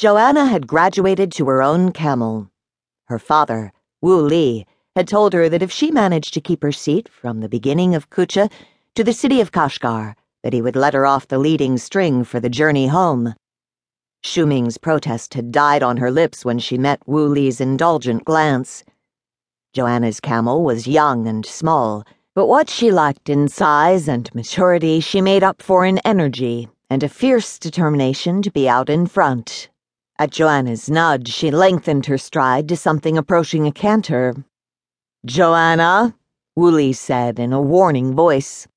Johanna had graduated to her own camel. Her father, Wu Li, had told her that if she managed to keep her seat from the beginning of Kucha to the city of Kashgar, that he would let her off the leading string for the journey home. Shuming's protest had died on her lips when she met Wu Li's indulgent glance. Johanna's camel was young and small, but what she lacked in size and maturity she made up for in energy and a fierce determination to be out in front. At Johanna's nudge, she lengthened her stride to something approaching a canter. Johanna, Li said in a warning voice.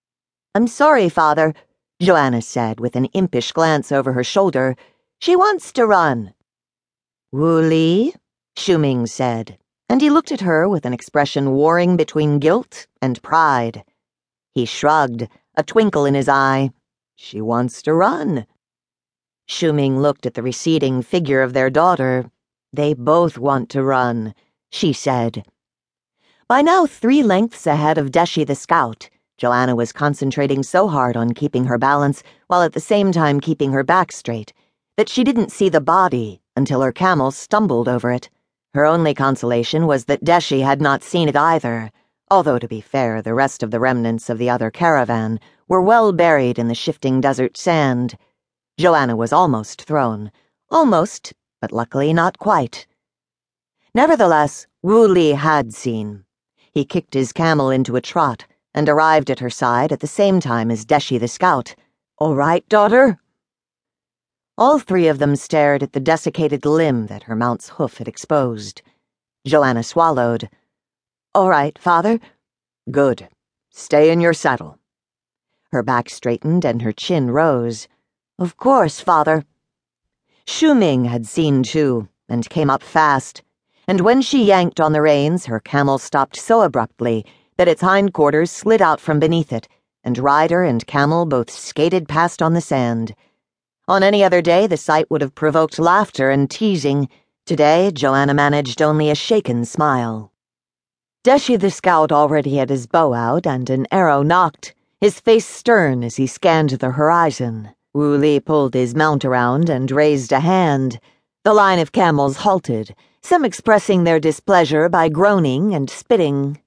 I'm sorry, father, Johanna said with an impish glance over her shoulder. She wants to run. Li, Shuming said, and he looked at her with an expression warring between guilt and pride. He shrugged, a twinkle in his eye. She wants to run. Shuming looked at the receding figure of their daughter. They both want to run, she said. By now three lengths ahead of Deshi the scout, Johanna was concentrating so hard on keeping her balance while at the same time keeping her back straight that she didn't see the body until her camel stumbled over it. Her only consolation was that Deshi had not seen it either, although to be fair, the rest of the remnants of the other caravan were well buried in the shifting desert sand. Johanna was almost thrown. Almost, but luckily not quite. Nevertheless, Wu Li had seen. He kicked his camel into a trot and arrived at her side at the same time as Deshi the scout. All right, daughter? All three of them stared at the desiccated limb that her mount's hoof had exposed. Johanna swallowed. All right, father. Good. Stay in your saddle. Her back straightened and her chin rose. Of course, father. Shuming had seen too, and came up fast, and when she yanked on the reins, her camel stopped so abruptly that its hindquarters slid out from beneath it, and rider and camel both skated past on the sand. On any other day, the sight would have provoked laughter and teasing. Today, Johanna managed only a shaken smile. Deshi the scout already had his bow out and an arrow nocked, his face stern as he scanned the horizon. Wu Li pulled his mount around and raised a hand. The line of camels halted, some expressing their displeasure by groaning and spitting.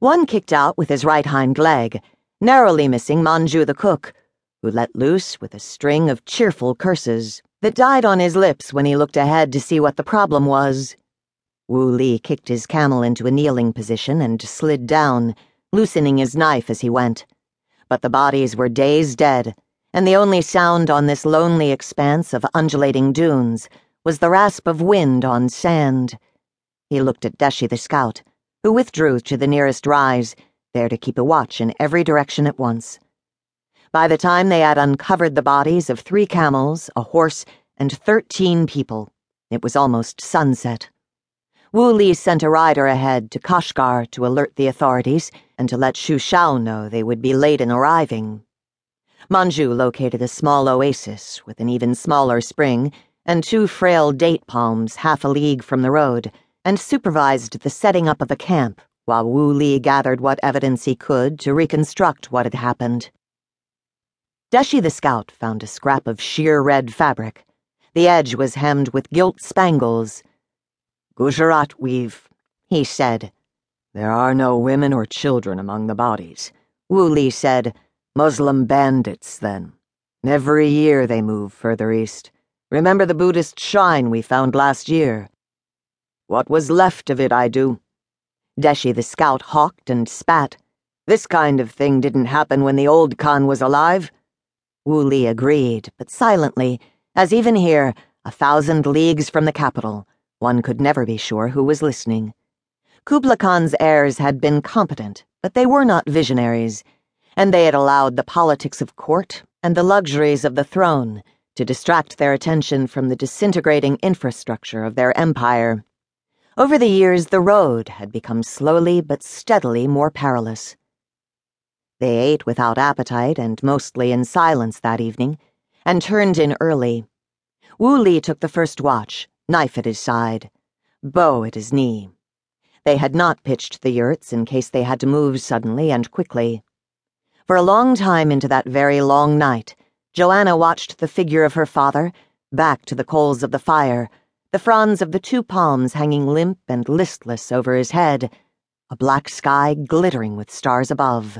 One kicked out with his right hind leg, narrowly missing Manju the cook, who let loose with a string of cheerful curses that died on his lips when he looked ahead to see what the problem was. Wu Li kicked his camel into a kneeling position and slid down, loosening his knife as he went. But the bodies were days dead, and the only sound on this lonely expanse of undulating dunes was the rasp of wind on sand. He looked at Deshi the scout, who withdrew to the nearest rise, there to keep a watch in every direction at once. By the time they had uncovered the bodies of three camels, a horse, and thirteen people, it was almost sunset. Wu Li sent a rider ahead to Kashgar to alert the authorities and to let Xu Shao know they would be late in arriving. Manju located a small oasis with an even smaller spring and two frail date palms half a league from the road and supervised the setting up of a camp while Wu Li gathered what evidence he could to reconstruct what had happened. Deshi the scout found a scrap of sheer red fabric. The edge was hemmed with gilt spangles. Gujarat weave, he said. There are no women or children among the bodies. Wu Li said, Muslim bandits, then. Every year they move further east. Remember the Buddhist shrine we found last year? What was left of it, I do. Deshi the scout hawked and spat. This kind of thing didn't happen when the old Khan was alive. Wu Li agreed, but silently, as even here, a thousand leagues from the capital, one could never be sure who was listening. Kubla Khan's heirs had been competent, but they were not visionaries, and they had allowed the politics of court and the luxuries of the throne to distract their attention from the disintegrating infrastructure of their empire. Over the years, the road had become slowly but steadily more perilous. They ate without appetite and mostly in silence that evening, and turned in early. Wu Li took the first watch, knife at his side, bow at his knee. They had not pitched the yurts in case they had to move suddenly and quickly. For a long time into that very long night, Johanna watched the figure of her father, back to the coals of the fire, the fronds of the two palms hanging limp and listless over his head, a black sky glittering with stars above.